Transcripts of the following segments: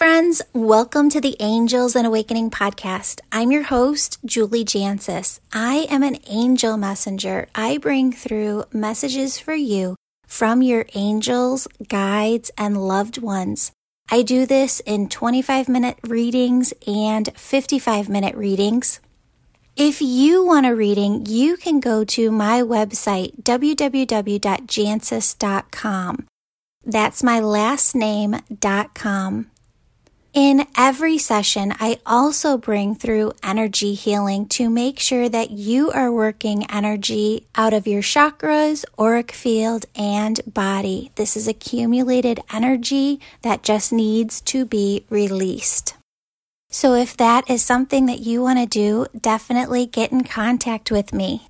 friends. Welcome to the Angels and Awakening podcast. I'm your host, Julie Jancius. I am an angel messenger. I bring through messages for you from your angels, guides, and loved ones. I do this in 25 minute readings and 55 minute readings. If you want a reading, you can go to my website, www.jancius.com. That's my last name.com. In every session, I also bring through energy healing to make sure that you are working energy out of your chakras, auric field, and body. This is accumulated energy that just needs to be released. So, if that is something that you want to do, definitely get in contact with me.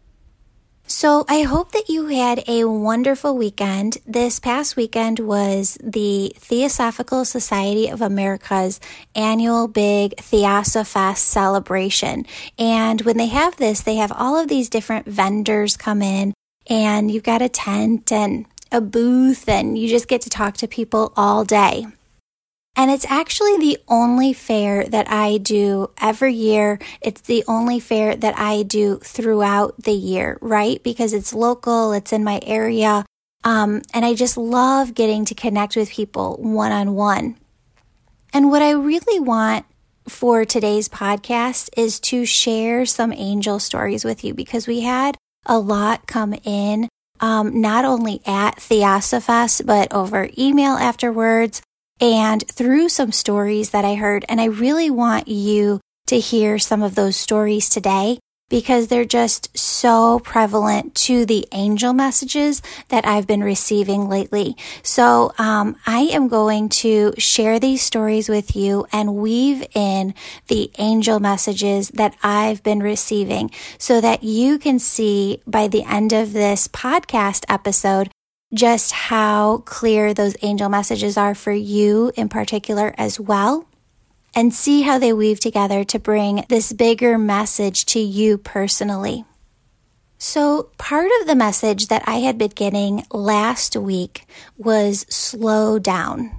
So, I hope that you had a wonderful weekend. This past weekend was the Theosophical Society of America's annual big Theosofest celebration. And when they have this, they have all of these different vendors come in, and you've got a tent and a booth, and you just get to talk to people all day. And it's actually the only fair that I do every year. It's the only fair that I do throughout the year, right? Because it's local, it's in my area. Um, and I just love getting to connect with people one on one. And what I really want for today's podcast is to share some angel stories with you because we had a lot come in, um, not only at Theosofest, but over email afterwards and through some stories that I heard. And I really want you to hear some of those stories today because they're just so prevalent to the angel messages that I've been receiving lately. So, um, I am going to share these stories with you and weave in the angel messages that I've been receiving so that you can see by the end of this podcast episode just how clear those angel messages are for you in particular as well. And see how they weave together to bring this bigger message to you personally. So, part of the message that I had been getting last week was slow down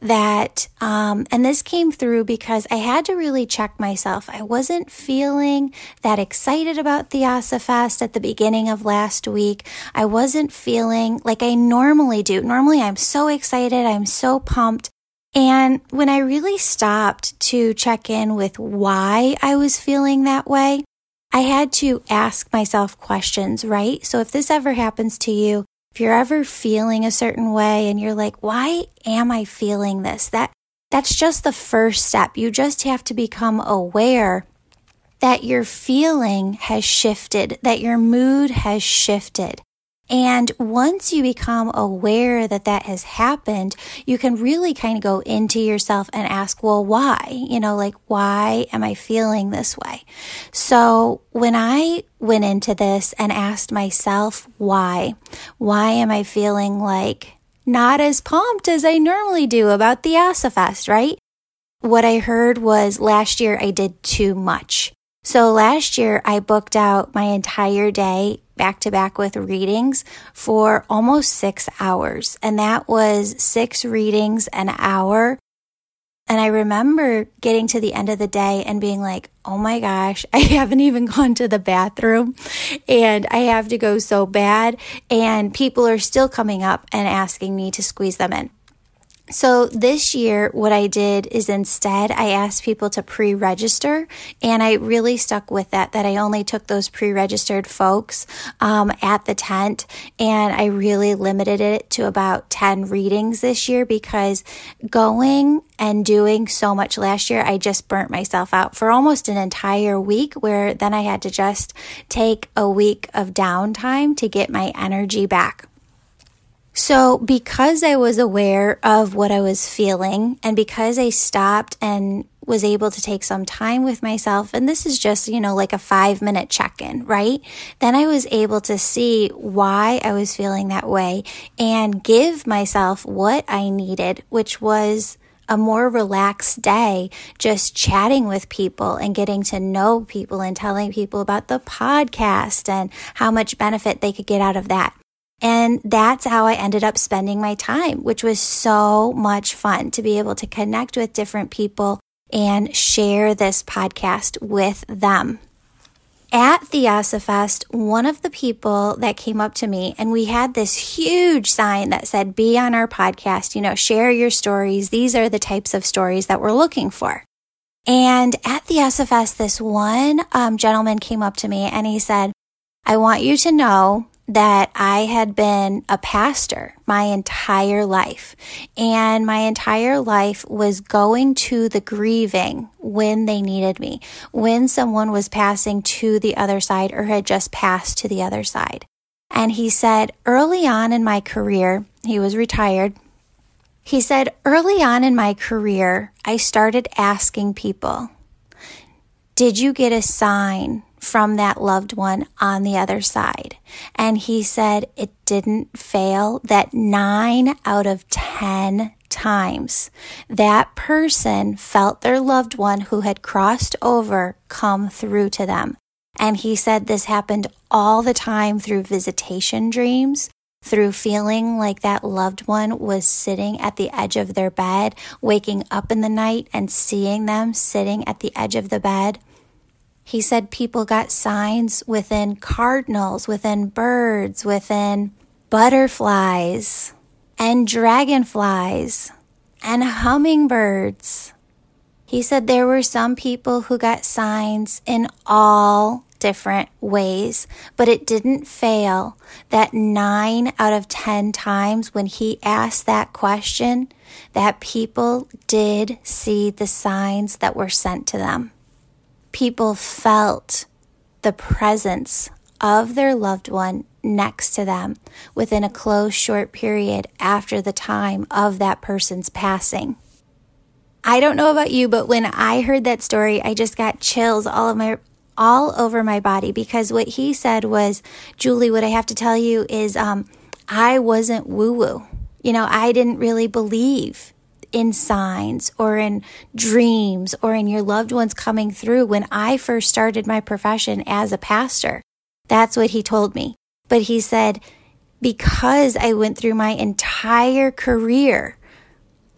that, um, and this came through because I had to really check myself. I wasn't feeling that excited about Theosofest at the beginning of last week. I wasn't feeling like I normally do. Normally, I'm so excited, I'm so pumped. And when I really stopped to check in with why I was feeling that way, I had to ask myself questions, right? So if this ever happens to you, if you're ever feeling a certain way and you're like, why am I feeling this? That that's just the first step. You just have to become aware that your feeling has shifted, that your mood has shifted. And once you become aware that that has happened, you can really kind of go into yourself and ask, well, why? You know, like, why am I feeling this way? So when I went into this and asked myself, why? Why am I feeling like not as pumped as I normally do about Theosofest, right? What I heard was last year I did too much. So last year I booked out my entire day back to back with readings for almost six hours. And that was six readings an hour. And I remember getting to the end of the day and being like, oh my gosh, I haven't even gone to the bathroom and I have to go so bad. And people are still coming up and asking me to squeeze them in. So this year, what I did is instead I asked people to pre register, and I really stuck with that, that I only took those pre registered folks um, at the tent, and I really limited it to about 10 readings this year because going and doing so much last year, I just burnt myself out for almost an entire week, where then I had to just take a week of downtime to get my energy back. So, because I was aware of what I was feeling and because I stopped and was able to take some time with myself, and this is just, you know, like a five minute check in, right? Then I was able to see why I was feeling that way and give myself what I needed, which was a more relaxed day, just chatting with people and getting to know people and telling people about the podcast and how much benefit they could get out of that. And that's how I ended up spending my time, which was so much fun to be able to connect with different people and share this podcast with them. At Theosophy one of the people that came up to me and we had this huge sign that said, be on our podcast, you know, share your stories. These are the types of stories that we're looking for. And at Theosophy this one um, gentleman came up to me and he said, I want you to know that I had been a pastor my entire life. And my entire life was going to the grieving when they needed me, when someone was passing to the other side or had just passed to the other side. And he said, early on in my career, he was retired. He said, early on in my career, I started asking people, Did you get a sign from that loved one on the other side. And he said it didn't fail, that nine out of 10 times that person felt their loved one who had crossed over come through to them. And he said this happened all the time through visitation dreams, through feeling like that loved one was sitting at the edge of their bed, waking up in the night and seeing them sitting at the edge of the bed. He said people got signs within cardinals, within birds, within butterflies and dragonflies and hummingbirds. He said there were some people who got signs in all different ways, but it didn't fail that nine out of 10 times when he asked that question, that people did see the signs that were sent to them people felt the presence of their loved one next to them within a close, short period after the time of that person's passing. I don't know about you, but when I heard that story, I just got chills all of my all over my body because what he said was, Julie, what I have to tell you is um, I wasn't woo woo. You know, I didn't really believe in signs or in dreams or in your loved ones coming through when I first started my profession as a pastor. That's what he told me. But he said, because I went through my entire career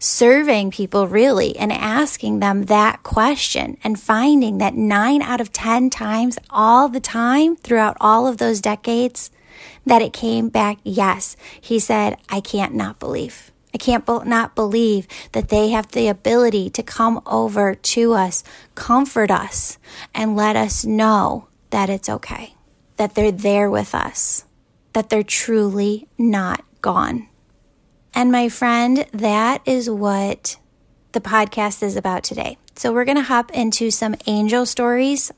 serving people really and asking them that question and finding that nine out of 10 times all the time throughout all of those decades that it came back yes. He said, I can't not believe. I can't be- not believe that they have the ability to come over to us, comfort us, and let us know that it's okay, that they're there with us, that they're truly not gone. And my friend, that is what the podcast is about today. So we're going to hop into some angel stories.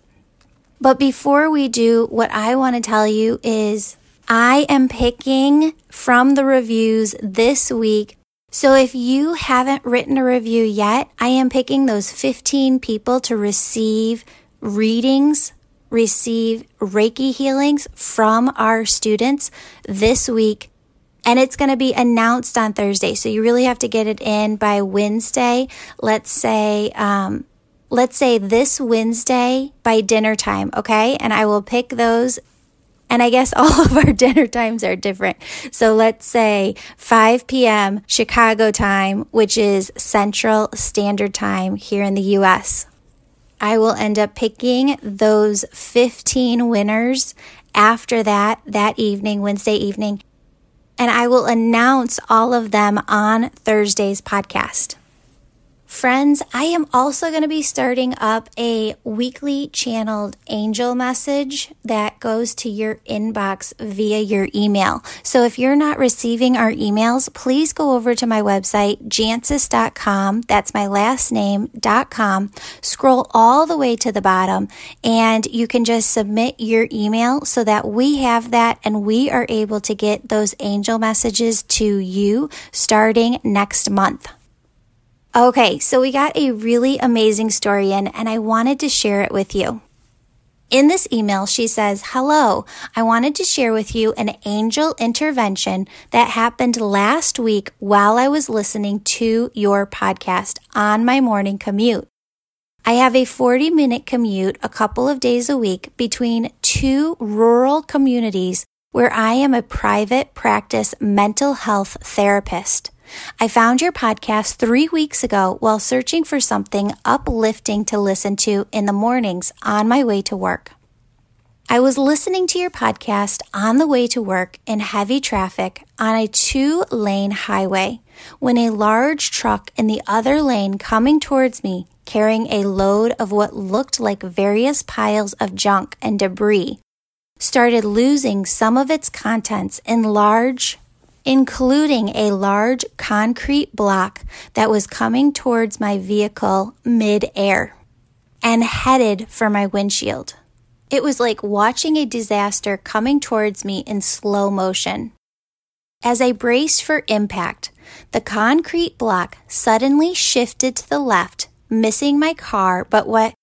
But before we do, what I want to tell you is I am picking from the reviews this week so if you haven't written a review yet, I am picking those 15 people to receive readings, receive Reiki healings from our students this week. And it's going to be announced on Thursday. So you really have to get it in by Wednesday. Let's say, um, let's say this Wednesday by dinner time. Okay. And I will pick those and I guess all of our dinner times are different. So let's say 5 p.m. Chicago time, which is Central Standard Time here in the US. I will end up picking those 15 winners after that, that evening, Wednesday evening, and I will announce all of them on Thursday's podcast. Friends, I am also going to be starting up a weekly channeled angel message that goes to your inbox via your email. So if you're not receiving our emails, please go over to my website, jancius.com. That's my last name.com. Scroll all the way to the bottom and you can just submit your email so that we have that and we are able to get those angel messages to you starting next month. Okay, so we got a really amazing story in, and I wanted to share it with you. In this email, she says, Hello, I wanted to share with you an angel intervention that happened last week while I was listening to your podcast on my morning commute. I have a 40 minute commute a couple of days a week between two rural communities where I am a private practice mental health therapist. I found your podcast three weeks ago while searching for something uplifting to listen to in the mornings on my way to work. I was listening to your podcast on the way to work in heavy traffic on a two lane highway when a large truck in the other lane coming towards me carrying a load of what looked like various piles of junk and debris started losing some of its contents in large including a large concrete block that was coming towards my vehicle mid-air and headed for my windshield. It was like watching a disaster coming towards me in slow motion. As I braced for impact, the concrete block suddenly shifted to the left, missing my car, but what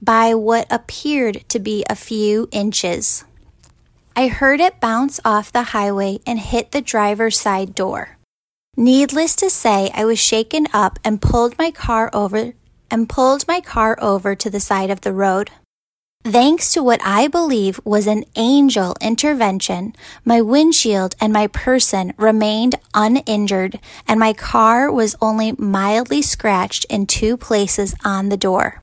by what appeared to be a few inches. I heard it bounce off the highway and hit the driver's side door. Needless to say, I was shaken up and pulled my car over and pulled my car over to the side of the road. Thanks to what I believe was an angel intervention, my windshield and my person remained uninjured, and my car was only mildly scratched in two places on the door.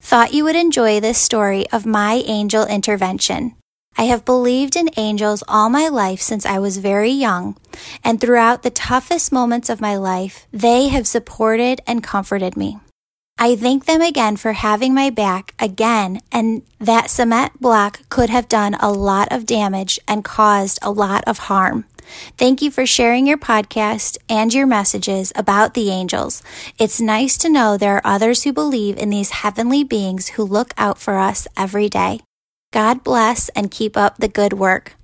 Thought you would enjoy this story of my angel intervention. I have believed in angels all my life since I was very young, and throughout the toughest moments of my life, they have supported and comforted me. I thank them again for having my back again, and that cement block could have done a lot of damage and caused a lot of harm. Thank you for sharing your podcast and your messages about the angels. It's nice to know there are others who believe in these heavenly beings who look out for us every day. God bless and keep up the good work.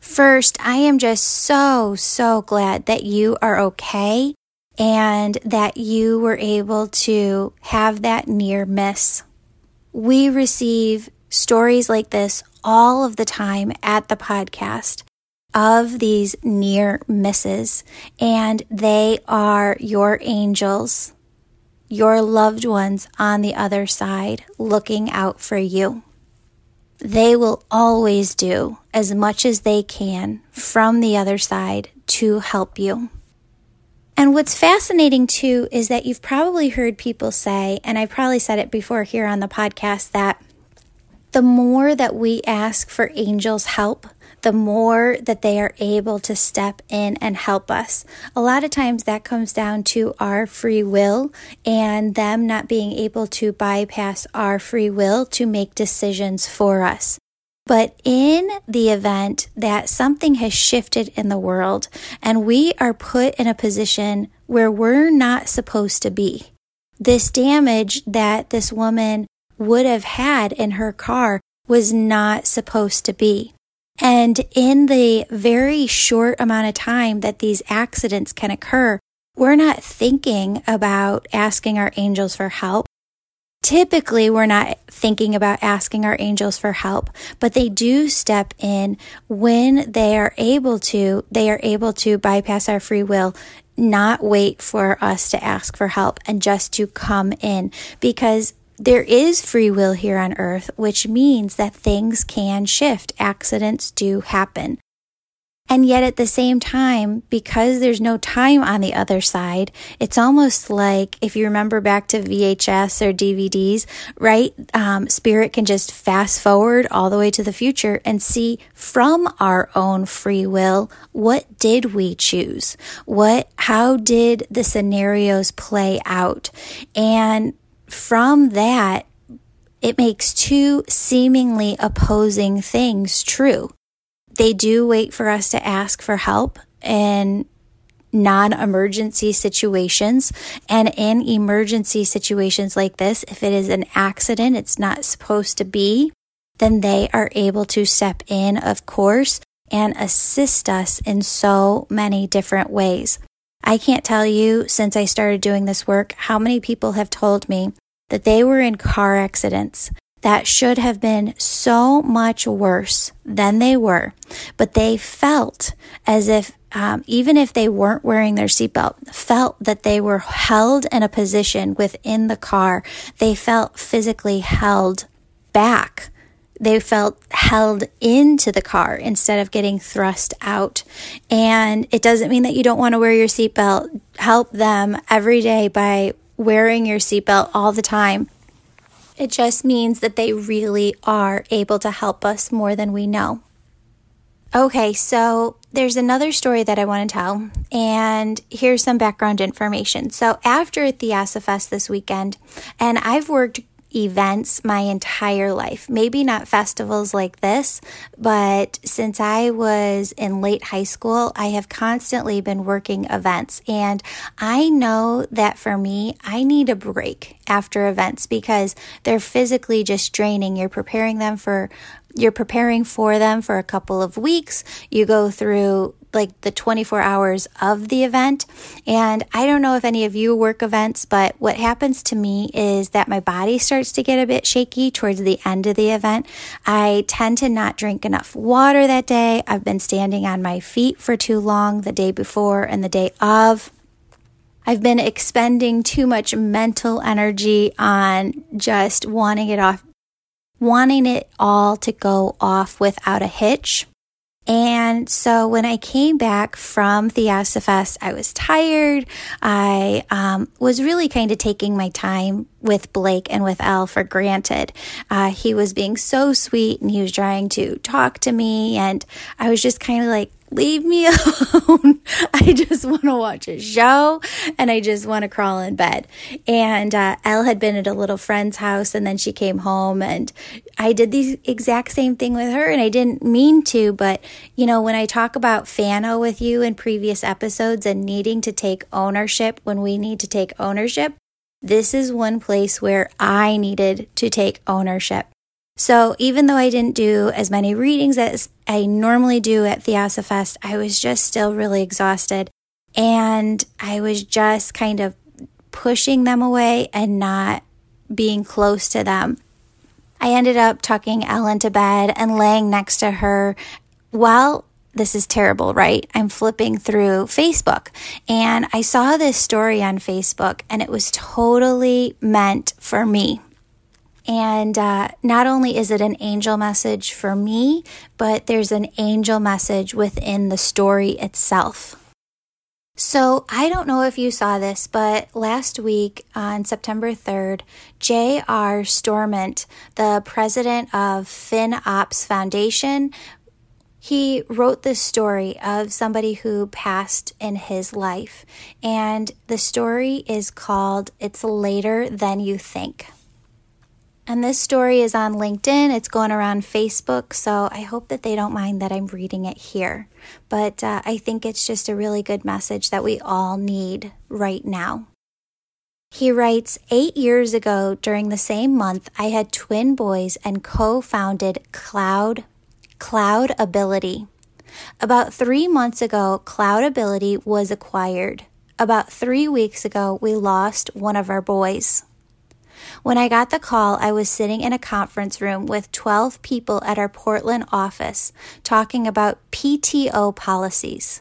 First, I am just so, so glad that you are okay and that you were able to have that near miss. We receive stories like this all of the time at the podcast of these near misses, and they are your angels, your loved ones on the other side looking out for you. They will always do as much as they can from the other side to help you. And what's fascinating too is that you've probably heard people say, and I probably said it before here on the podcast, that the more that we ask for angels' help, the more that they are able to step in and help us. A lot of times that comes down to our free will and them not being able to bypass our free will to make decisions for us. But in the event that something has shifted in the world and we are put in a position where we're not supposed to be, this damage that this woman would have had in her car was not supposed to be. And in the very short amount of time that these accidents can occur, we're not thinking about asking our angels for help. Typically, we're not thinking about asking our angels for help, but they do step in when they are able to. They are able to bypass our free will, not wait for us to ask for help and just to come in because there is free will here on earth, which means that things can shift. Accidents do happen. And yet at the same time, because there's no time on the other side, it's almost like if you remember back to VHS or DVDs, right? Um, spirit can just fast forward all the way to the future and see from our own free will, what did we choose? What, how did the scenarios play out? And from that, it makes two seemingly opposing things true. They do wait for us to ask for help in non emergency situations. And in emergency situations like this, if it is an accident, it's not supposed to be, then they are able to step in, of course, and assist us in so many different ways. I can't tell you since I started doing this work how many people have told me that they were in car accidents that should have been so much worse than they were, but they felt as if, um, even if they weren't wearing their seatbelt, felt that they were held in a position within the car. They felt physically held back they felt held into the car instead of getting thrust out. And it doesn't mean that you don't want to wear your seatbelt. Help them every day by wearing your seatbelt all the time. It just means that they really are able to help us more than we know. Okay, so there's another story that I want to tell, and here's some background information. So, after Theosophy this weekend, and I've worked events my entire life. Maybe not festivals like this, but since I was in late high school, I have constantly been working events. And I know that for me, I need a break after events because they're physically just draining. You're preparing them for you're preparing for them for a couple of weeks. You go through like the 24 hours of the event. And I don't know if any of you work events, but what happens to me is that my body starts to get a bit shaky towards the end of the event. I tend to not drink enough water that day. I've been standing on my feet for too long the day before and the day of. I've been expending too much mental energy on just wanting it off, wanting it all to go off without a hitch. And so when I came back from Theosophy, I was tired. I um, was really kind of taking my time with Blake and with Elle for granted. Uh, he was being so sweet and he was trying to talk to me. And I was just kind of like, leave me alone. I just want to watch a show and I just want to crawl in bed. And uh, Elle had been at a little friend's house and then she came home and I did the exact same thing with her and I didn't mean to. But, you know, when I talk about Fano with you in previous episodes and needing to take ownership when we need to take ownership, this is one place where I needed to take ownership. So even though I didn't do as many readings as I normally do at Theosofest, I was just still really exhausted. And I was just kind of pushing them away and not being close to them. I ended up tucking Ellen to bed and laying next to her while this is terrible, right? I'm flipping through Facebook and I saw this story on Facebook and it was totally meant for me. And uh, not only is it an angel message for me, but there's an angel message within the story itself. So, I don't know if you saw this, but last week on September 3rd, J.R. Storment, the president of FinOps Foundation, he wrote this story of somebody who passed in his life. And the story is called It's Later Than You Think. And this story is on LinkedIn. It's going around Facebook. So I hope that they don't mind that I'm reading it here. But uh, I think it's just a really good message that we all need right now. He writes Eight years ago, during the same month, I had twin boys and co founded Cloud, Cloudability. About three months ago, Cloudability was acquired. About three weeks ago, we lost one of our boys. When I got the call, I was sitting in a conference room with 12 people at our Portland office talking about PTO policies.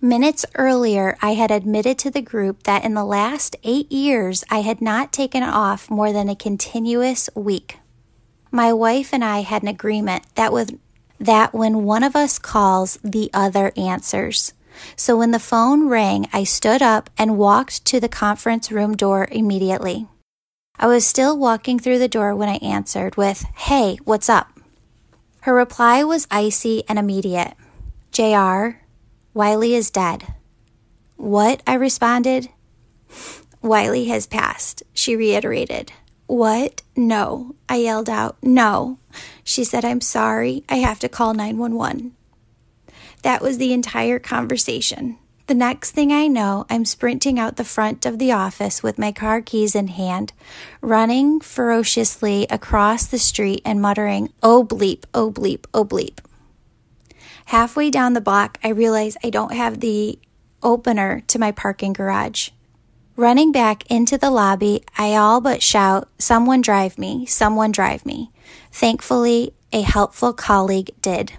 Minutes earlier, I had admitted to the group that in the last eight years, I had not taken off more than a continuous week. My wife and I had an agreement that, with, that when one of us calls, the other answers. So when the phone rang, I stood up and walked to the conference room door immediately. I was still walking through the door when I answered with, Hey, what's up? Her reply was icy and immediate. JR, Wiley is dead. What? I responded. Wiley has passed, she reiterated. What? No. I yelled out, No. She said, I'm sorry. I have to call 911. That was the entire conversation. The next thing I know, I'm sprinting out the front of the office with my car keys in hand, running ferociously across the street and muttering, Oh bleep, oh bleep, oh bleep. Halfway down the block, I realize I don't have the opener to my parking garage. Running back into the lobby, I all but shout, Someone drive me, someone drive me. Thankfully, a helpful colleague did.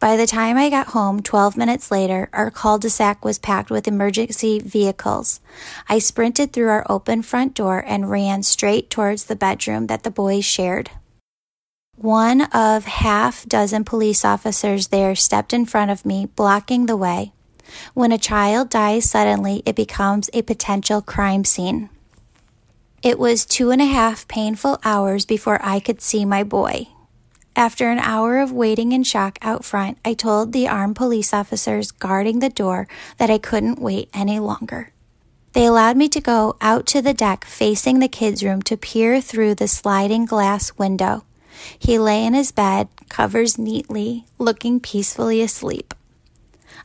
By the time I got home 12 minutes later, our cul de sac was packed with emergency vehicles. I sprinted through our open front door and ran straight towards the bedroom that the boys shared. One of half dozen police officers there stepped in front of me, blocking the way. When a child dies suddenly, it becomes a potential crime scene. It was two and a half painful hours before I could see my boy. After an hour of waiting in shock out front, I told the armed police officers guarding the door that I couldn't wait any longer. They allowed me to go out to the deck facing the kids' room to peer through the sliding glass window. He lay in his bed, covers neatly, looking peacefully asleep.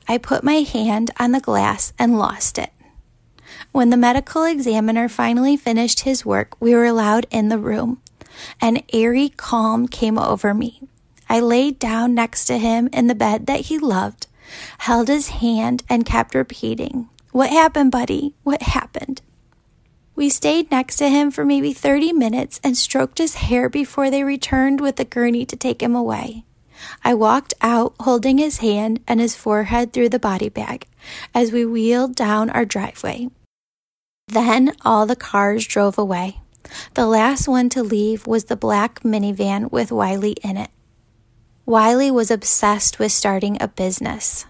I put my hand on the glass and lost it. When the medical examiner finally finished his work, we were allowed in the room. An eerie calm came over me. I laid down next to him in the bed that he loved, held his hand, and kept repeating, What happened, buddy? What happened? We stayed next to him for maybe 30 minutes and stroked his hair before they returned with the gurney to take him away. I walked out holding his hand and his forehead through the body bag as we wheeled down our driveway. Then all the cars drove away. The last one to leave was the black minivan with Wiley in it. Wiley was obsessed with starting a business.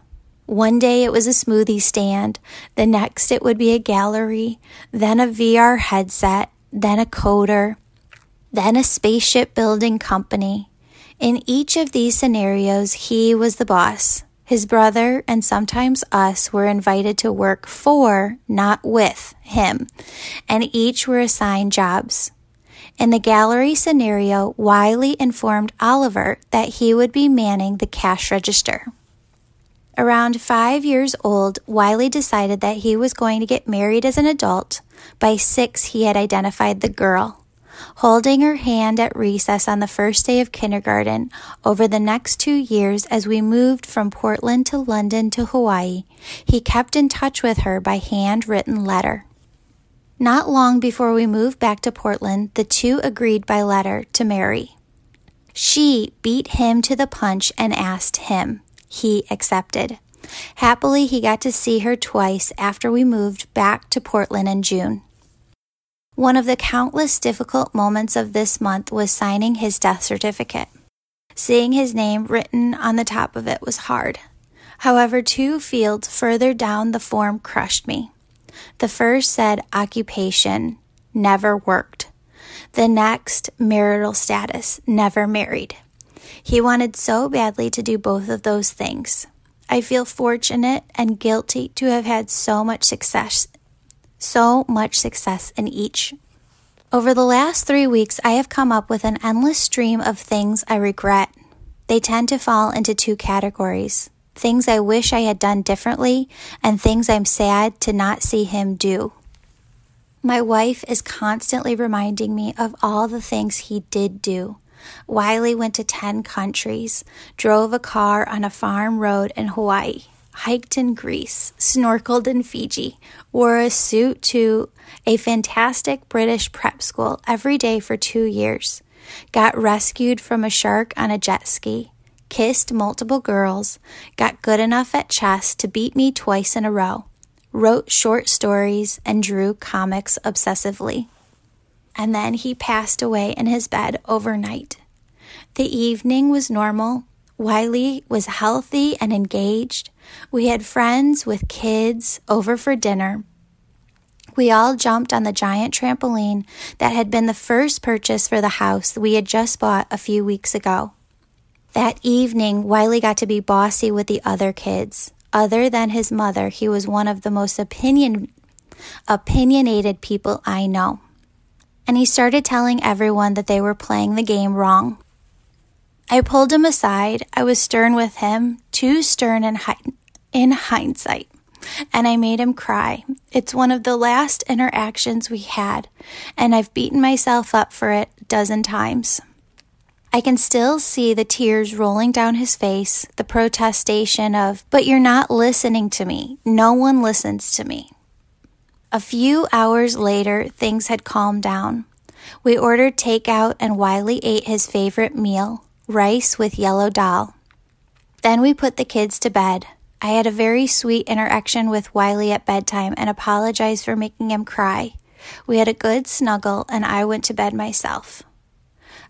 One day it was a smoothie stand, the next it would be a gallery, then a VR headset, then a coder, then a spaceship building company. In each of these scenarios, he was the boss. His brother and sometimes us were invited to work for, not with, him, and each were assigned jobs. In the gallery scenario, Wiley informed Oliver that he would be manning the cash register. Around five years old, Wiley decided that he was going to get married as an adult. By six, he had identified the girl holding her hand at recess on the first day of kindergarten over the next two years as we moved from Portland to London to Hawaii, he kept in touch with her by handwritten letter. Not long before we moved back to Portland, the two agreed by letter to marry. She beat him to the punch and asked him. He accepted. Happily, he got to see her twice after we moved back to Portland in June. One of the countless difficult moments of this month was signing his death certificate. Seeing his name written on the top of it was hard. However, two fields further down the form crushed me. The first said occupation, never worked. The next, marital status, never married. He wanted so badly to do both of those things. I feel fortunate and guilty to have had so much success so much success in each. Over the last three weeks, I have come up with an endless stream of things I regret. They tend to fall into two categories things I wish I had done differently, and things I'm sad to not see him do. My wife is constantly reminding me of all the things he did do. Wiley went to 10 countries, drove a car on a farm road in Hawaii, hiked in Greece, snorkeled in Fiji, wore a suit to a fantastic British prep school every day for two years, got rescued from a shark on a jet ski, kissed multiple girls, got good enough at chess to beat me twice in a row, wrote short stories, and drew comics obsessively. And then he passed away in his bed overnight. The evening was normal. Wiley was healthy and engaged. We had friends with kids over for dinner. We all jumped on the giant trampoline that had been the first purchase for the house we had just bought a few weeks ago. That evening, Wiley got to be bossy with the other kids. Other than his mother, he was one of the most opinion, opinionated people I know. And he started telling everyone that they were playing the game wrong. I pulled him aside. I was stern with him, too stern in, hi- in hindsight, and I made him cry. It's one of the last interactions we had, and I've beaten myself up for it a dozen times. I can still see the tears rolling down his face, the protestation of, But you're not listening to me. No one listens to me. A few hours later, things had calmed down. We ordered takeout, and Wiley ate his favorite meal rice with yellow dal. Then we put the kids to bed. I had a very sweet interaction with Wiley at bedtime and apologized for making him cry. We had a good snuggle and I went to bed myself.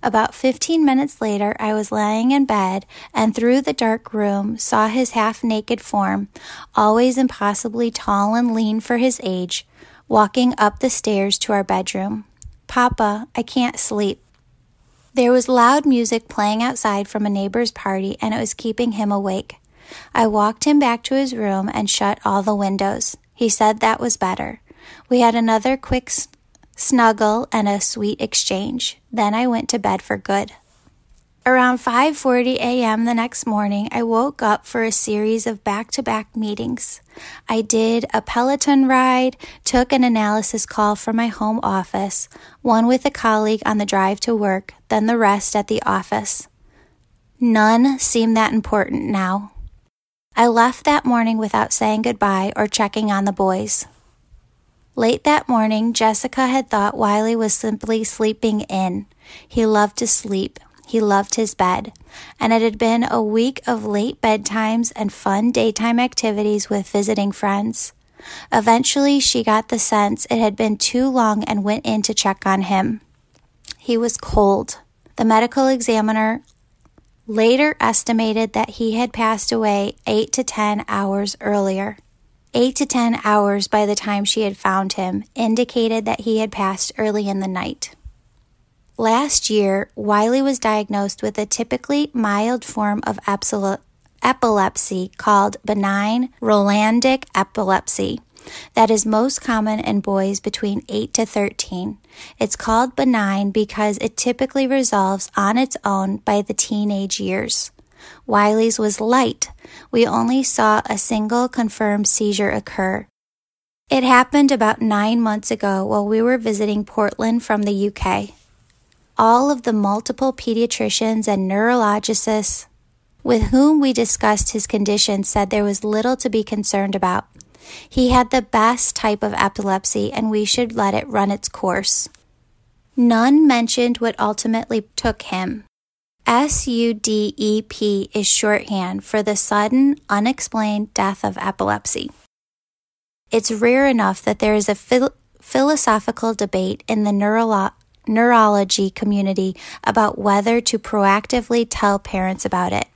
About 15 minutes later, I was lying in bed and through the dark room saw his half naked form, always impossibly tall and lean for his age, walking up the stairs to our bedroom. Papa, I can't sleep. There was loud music playing outside from a neighbor's party, and it was keeping him awake. I walked him back to his room and shut all the windows. He said that was better. We had another quick snuggle and a sweet exchange. Then I went to bed for good. Around 5:40 a.m. the next morning, I woke up for a series of back-to-back meetings. I did a Peloton ride, took an analysis call from my home office, one with a colleague on the drive to work, then the rest at the office. None seemed that important now. I left that morning without saying goodbye or checking on the boys. Late that morning, Jessica had thought Wiley was simply sleeping in. He loved to sleep. He loved his bed. And it had been a week of late bedtimes and fun daytime activities with visiting friends. Eventually, she got the sense it had been too long and went in to check on him. He was cold. The medical examiner later estimated that he had passed away eight to ten hours earlier. Eight to ten hours by the time she had found him indicated that he had passed early in the night. Last year, Wiley was diagnosed with a typically mild form of epilepsy called benign Rolandic epilepsy that is most common in boys between 8 to 13. It's called benign because it typically resolves on its own by the teenage years. Wiley's was light. We only saw a single confirmed seizure occur. It happened about nine months ago while we were visiting Portland from the UK all of the multiple pediatricians and neurologists with whom we discussed his condition said there was little to be concerned about. He had the best type of epilepsy and we should let it run its course. None mentioned what ultimately took him. SUDEP is shorthand for the sudden, unexplained death of epilepsy. It's rare enough that there is a phil- philosophical debate in the neurolo- neurology community about whether to proactively tell parents about it.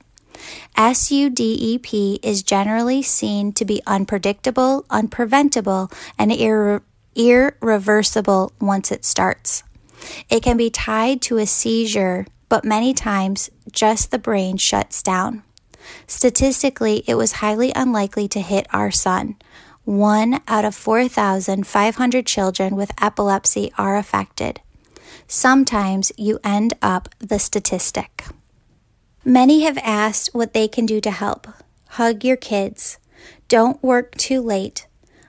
SUDEP is generally seen to be unpredictable, unpreventable, and irre- irreversible once it starts. It can be tied to a seizure, but many times just the brain shuts down. Statistically, it was highly unlikely to hit our son. One out of 4,500 children with epilepsy are affected sometimes you end up the statistic. Many have asked what they can do to help. Hug your kids. Don't work too late.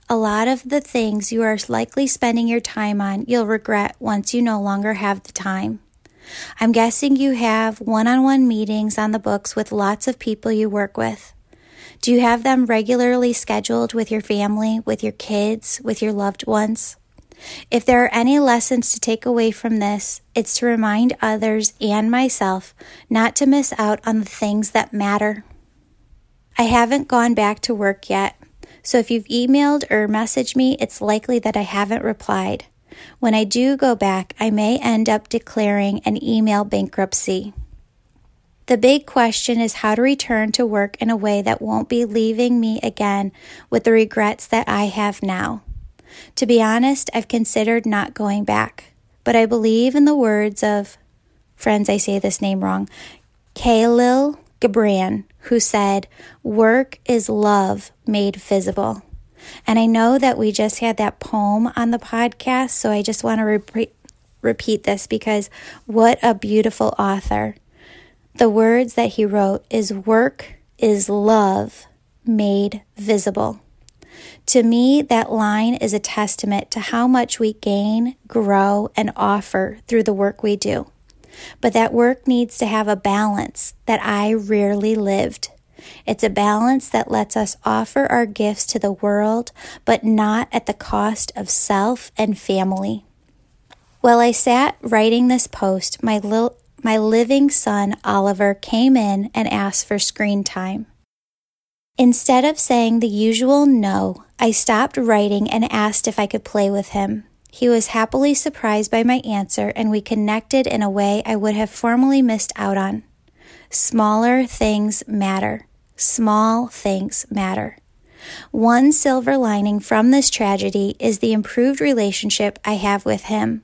A lot of the things you are likely spending your time on, you'll regret once you no longer have the time. I'm guessing you have one on one meetings on the books with lots of people you work with. Do you have them regularly scheduled with your family, with your kids, with your loved ones? If there are any lessons to take away from this, it's to remind others and myself not to miss out on the things that matter. I haven't gone back to work yet, so if you've emailed or messaged me, it's likely that I haven't replied. When I do go back, I may end up declaring an email bankruptcy. The big question is how to return to work in a way that won't be leaving me again with the regrets that I have now. To be honest, I've considered not going back, but I believe in the words of, friends, I say this name wrong, Khalil Gibran, who said, Work is love made visible. And I know that we just had that poem on the podcast, so I just want to repeat, repeat this because what a beautiful author. The words that he wrote is work is love made visible. To me, that line is a testament to how much we gain, grow, and offer through the work we do. But that work needs to have a balance that I rarely lived. It's a balance that lets us offer our gifts to the world, but not at the cost of self and family. While I sat writing this post, my, li- my living son Oliver came in and asked for screen time. Instead of saying the usual no, I stopped writing and asked if I could play with him. He was happily surprised by my answer, and we connected in a way I would have formally missed out on. Smaller things matter. Small things matter. One silver lining from this tragedy is the improved relationship I have with him.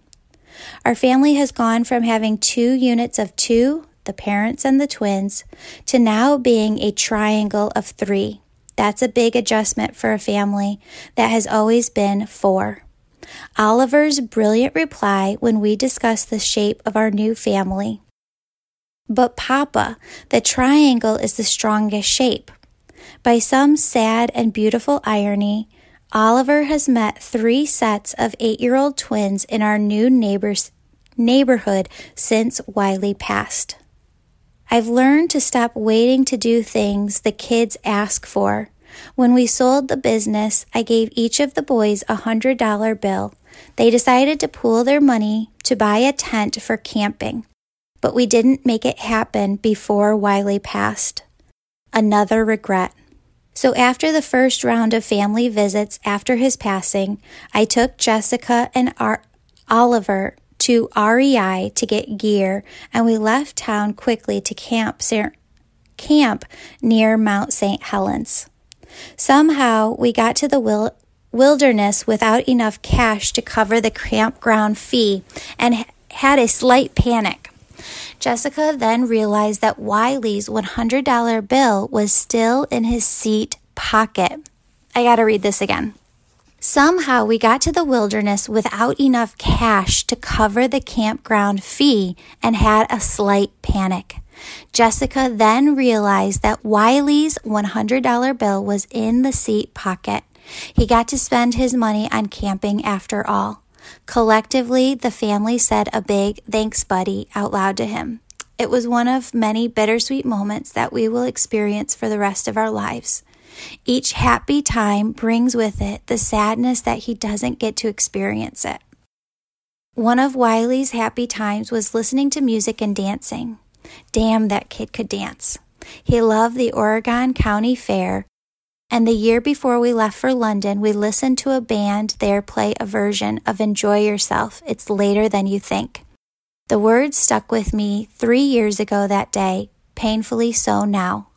Our family has gone from having two units of two, the parents and the twins, to now being a triangle of three. That's a big adjustment for a family that has always been four. Oliver's brilliant reply when we discussed the shape of our new family. But, Papa, the triangle is the strongest shape. By some sad and beautiful irony, Oliver has met three sets of eight year old twins in our new neighbors, neighborhood since Wiley passed. I've learned to stop waiting to do things the kids ask for. When we sold the business, I gave each of the boys a hundred dollar bill. They decided to pool their money to buy a tent for camping, but we didn't make it happen before Wiley passed. Another regret. So, after the first round of family visits after his passing, I took Jessica and Ar- Oliver to REI to get gear, and we left town quickly to camp, camp near Mount St. Helens. Somehow we got to the wil- wilderness without enough cash to cover the campground fee and had a slight panic. Jessica then realized that Wiley's $100 bill was still in his seat pocket. I gotta read this again. Somehow we got to the wilderness without enough cash to cover the campground fee and had a slight panic. Jessica then realized that Wiley's $100 bill was in the seat pocket. He got to spend his money on camping after all. Collectively, the family said a big thanks, buddy, out loud to him. It was one of many bittersweet moments that we will experience for the rest of our lives. Each happy time brings with it the sadness that he doesn't get to experience it. One of Wiley's happy times was listening to music and dancing. Damn, that kid could dance. He loved the Oregon Country Fair, and the year before we left for London, we listened to a band there play a version of Enjoy Yourself. It's later than you think. The words stuck with me three years ago that day, painfully so now.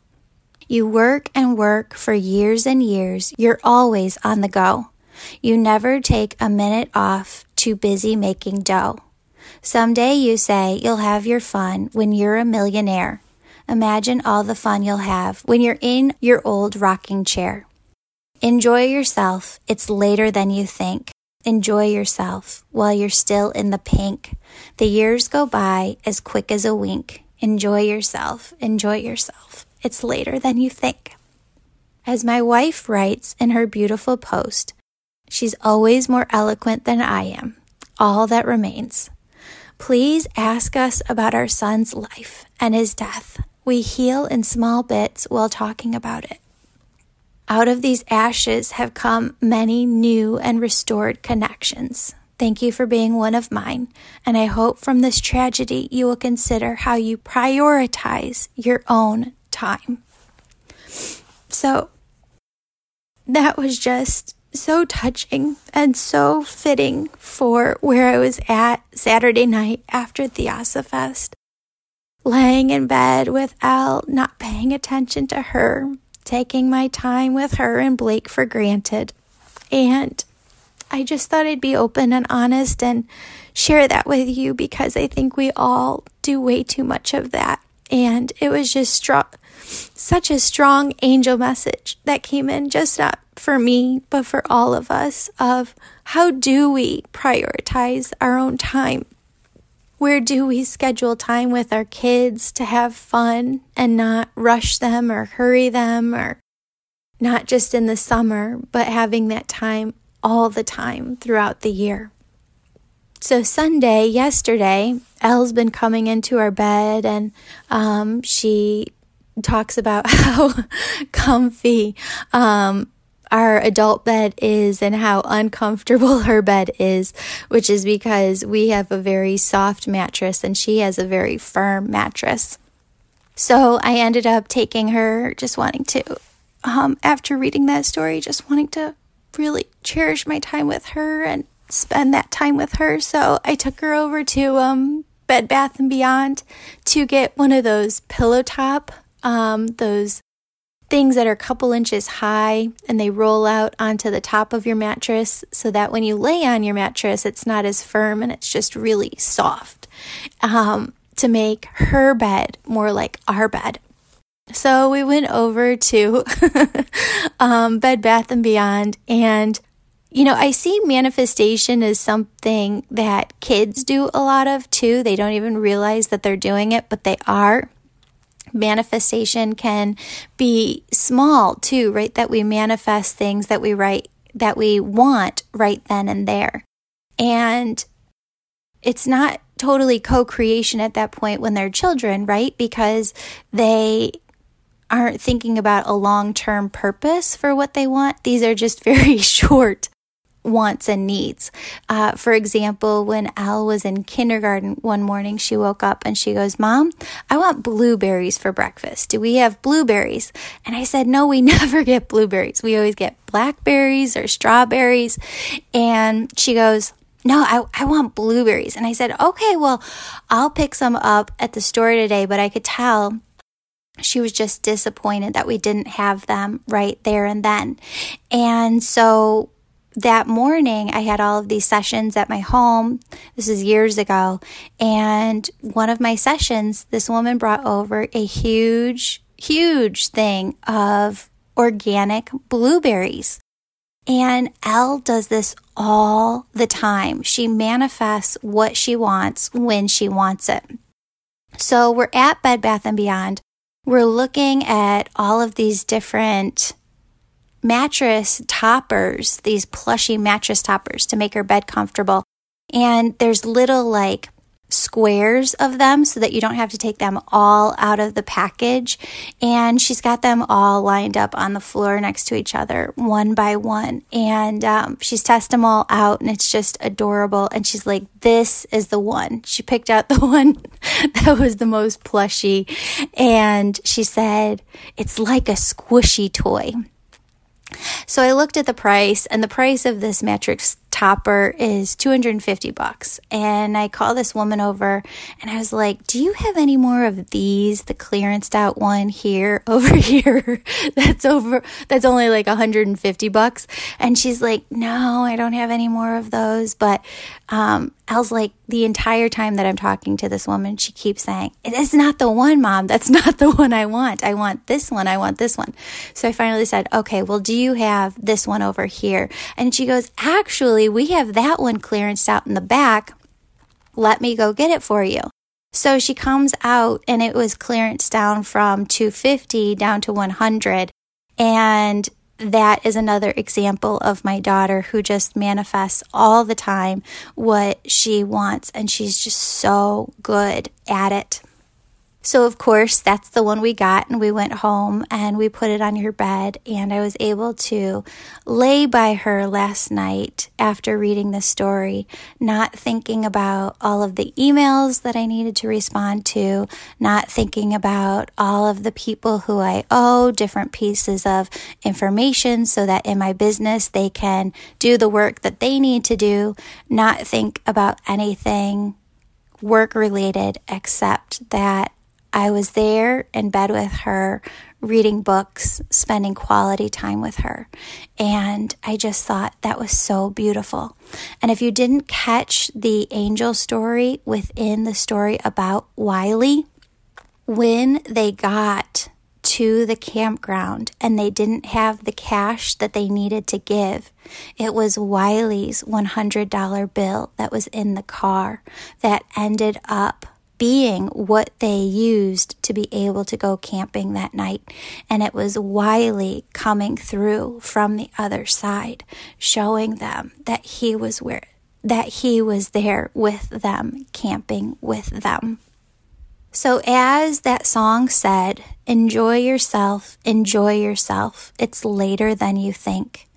You work and work for years and years. You're always on the go. You never take a minute off, too busy making dough. Someday you say you'll have your fun when you're a millionaire. Imagine all the fun you'll have when you're in your old rocking chair. Enjoy yourself. It's later than you think. Enjoy yourself while you're still in the pink. The years go by as quick as a wink. Enjoy yourself. Enjoy yourself. It's later than you think. As my wife writes in her beautiful post, she's always more eloquent than I am. All that remains. Please ask us about our son's life and his death. We heal in small bits while talking about it. Out of these ashes have come many new and restored connections. Thank you for being one of mine, and I hope from this tragedy you will consider how you prioritize your own time. So that was just so touching and so fitting for where I was at Saturday night after Theosofest Laying in bed with Elle, not paying attention to her, taking my time with her and Blake for granted. And I just thought I'd be open and honest and share that with you because I think we all do way too much of that. And it was just strong, such a strong angel message that came in, just not for me, but for all of us of how do we prioritize our own time? Where do we schedule time with our kids to have fun and not rush them or hurry them or not just in the summer, but having that time all the time throughout the year? So, Sunday, yesterday, Elle's been coming into our bed and um, she talks about how comfy um, our adult bed is and how uncomfortable her bed is, which is because we have a very soft mattress and she has a very firm mattress. So I ended up taking her, just wanting to, um, after reading that story, just wanting to really cherish my time with her and spend that time with her. So I took her over to um, Bed Bath and Beyond to get one of those pillow top, um, those things that are a couple inches high and they roll out onto the top of your mattress so that when you lay on your mattress, it's not as firm and it's just really soft um, to make her bed more like our bed. So we went over to um, Bed Bath and Beyond and you know, I see manifestation as something that kids do a lot of too. They don't even realize that they're doing it, but they are. Manifestation can be small too, right? That we manifest things that we write that we want right then and there. And it's not totally co-creation at that point when they're children, right? Because they aren't thinking about a long-term purpose for what they want. These are just very short wants and needs. Uh, for example, when Al was in kindergarten one morning, she woke up and she goes, Mom, I want blueberries for breakfast. Do we have blueberries? And I said, No, we never get blueberries. We always get blackberries or strawberries. And she goes, no, I, I want blueberries. And I said, okay, well, I'll pick some up at the store today, but I could tell she was just disappointed that we didn't have them right there and then. And so that morning, I had all of these sessions at my home. This is years ago. And one of my sessions, this woman brought over a huge, huge thing of organic blueberries. And Elle does this all the time. She manifests what she wants when she wants it. So we're at Bed Bath and Beyond. We're looking at all of these different mattress toppers, these plushy mattress toppers to make her bed comfortable. And there's little like squares of them so that you don't have to take them all out of the package. And she's got them all lined up on the floor next to each other, one by one. And um, she's tested them all out, and it's just adorable. And she's like, This is the one. She picked out the one that was the most plushy. And she said, It's like a squishy toy. So I looked at the price, and the price of this mattress topper is 250 bucks. And I call this woman over and I was like, Do you have any more of these? The clearanced out one here, over here, that's over, that's only like 150 bucks. And she's like, No, I don't have any more of those. But um, was like, the entire time that I'm talking to this woman, she keeps saying, It is not the one, mom. That's not the one I want. I want this one. I want this one. So I finally said, Okay, well, do you have this one over here? And she goes, Actually, we have that one clearanced out in the back. Let me go get it for you. So she comes out and it was clearance down from 250 down to 100. And that is another example of my daughter who just manifests all the time what she wants. And she's just so good at it. So, of course, that's the one we got, and we went home and we put it on her bed. And I was able to lay by her last night after reading the story, not thinking about all of the emails that I needed to respond to, not thinking about all of the people who I owe different pieces of information so that in my business they can do the work that they need to do, not think about anything work related except that I was there in bed with her, reading books, spending quality time with her. And I just thought that was so beautiful. And if you didn't catch the angel story within the story about Wiley, when they got to the campground and they didn't have the cash that they needed to give. It was Wiley's $100 bill that was in the car that ended up being what they used to be able to go camping that night. And it was Wiley coming through from the other side, showing them that he was where that he was there with them, camping with them. So, as that song said, enjoy yourself, enjoy yourself. It's later than you think.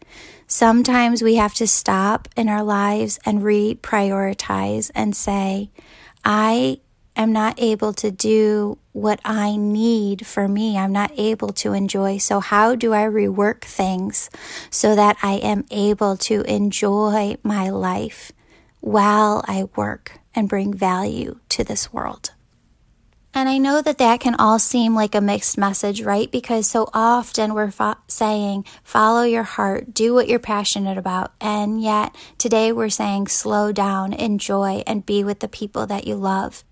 Sometimes we have to stop in our lives and reprioritize and say, I am not able to do what I need for me. I'm not able to enjoy. So, how do I rework things so that I am able to enjoy my life while I work and bring value to this world? And I know that that can all seem like a mixed message, right? Because so often we're fo- saying, follow your heart, do what you're passionate about. And yet today we're saying, slow down, enjoy, and be with the people that you love.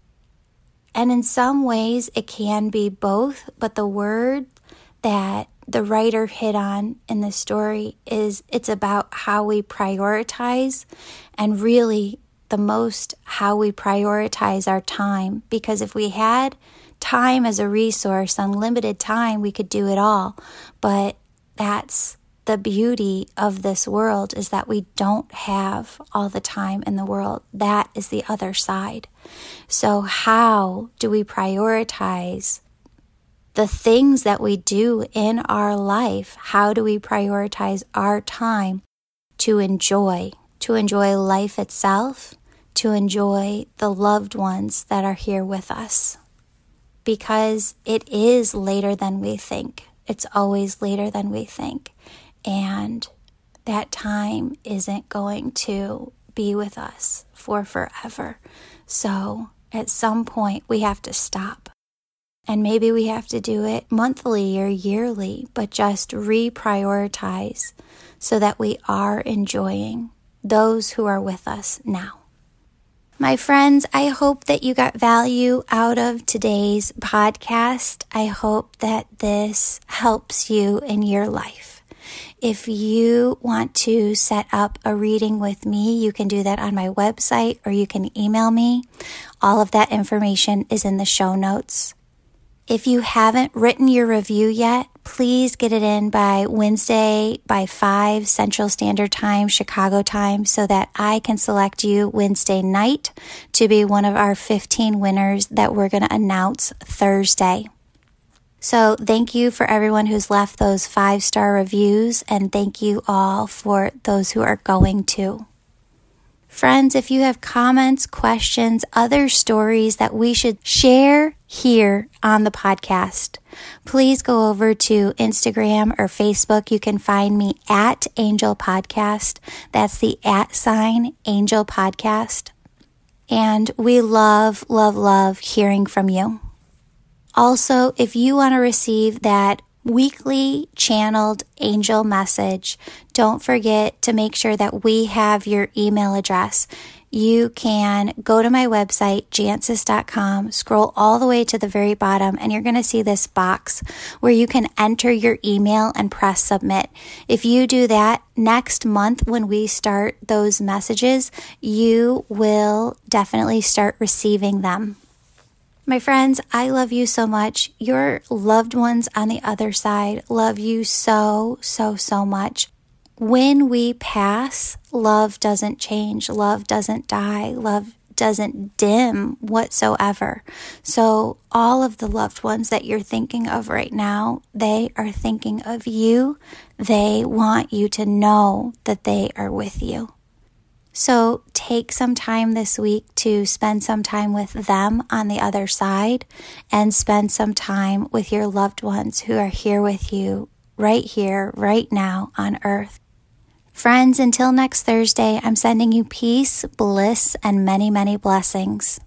And in some ways, it can be both, but the word that the writer hit on in the story is it's about how we prioritize and really the most how we prioritize our time. Because if we had time as a resource, unlimited time, we could do it all. But that's the beauty of this world is that we don't have all the time in the world. That is the other side. So, how do we prioritize the things that we do in our life? How do we prioritize our time to enjoy? To enjoy life itself, to enjoy the loved ones that are here with us. Because it is later than we think. It's always later than we think. And that time isn't going to be with us for forever. So at some point, we have to stop. And maybe we have to do it monthly or yearly, but just reprioritize so that we are enjoying those who are with us now. My friends, I hope that you got value out of today's podcast. I hope that this helps you in your life. If you want to set up a reading with me, you can do that on my website or you can email me. All of that information is in the show notes. If you haven't written your review yet, please get it in by Wednesday by 5 Central Standard Time, Chicago time, so that I can select you Wednesday night to be one of our 15 winners that we're going to announce Thursday. So, thank you for everyone who's left those five star reviews, and thank you all for those who are going to. Friends, if you have comments, questions, other stories that we should share here on the podcast, please go over to Instagram or Facebook. You can find me at Angel Podcast. That's the at sign Angel Podcast. And we love, love, love hearing from you. Also, if you want to receive that weekly channeled angel message, don't forget to make sure that we have your email address. You can go to my website, jancius.com, scroll all the way to the very bottom, and you're going to see this box where you can enter your email and press submit. If you do that next month, when we start those messages, you will definitely start receiving them. My friends, I love you so much. Your loved ones on the other side love you so, so, so much. When we pass, love doesn't change, love doesn't die, love doesn't dim whatsoever. So, all of the loved ones that you're thinking of right now, they are thinking of you. They want you to know that they are with you. So take some time this week to spend some time with them on the other side and spend some time with your loved ones who are here with you right here, right now on earth. Friends, until next Thursday, I'm sending you peace, bliss, and many, many blessings.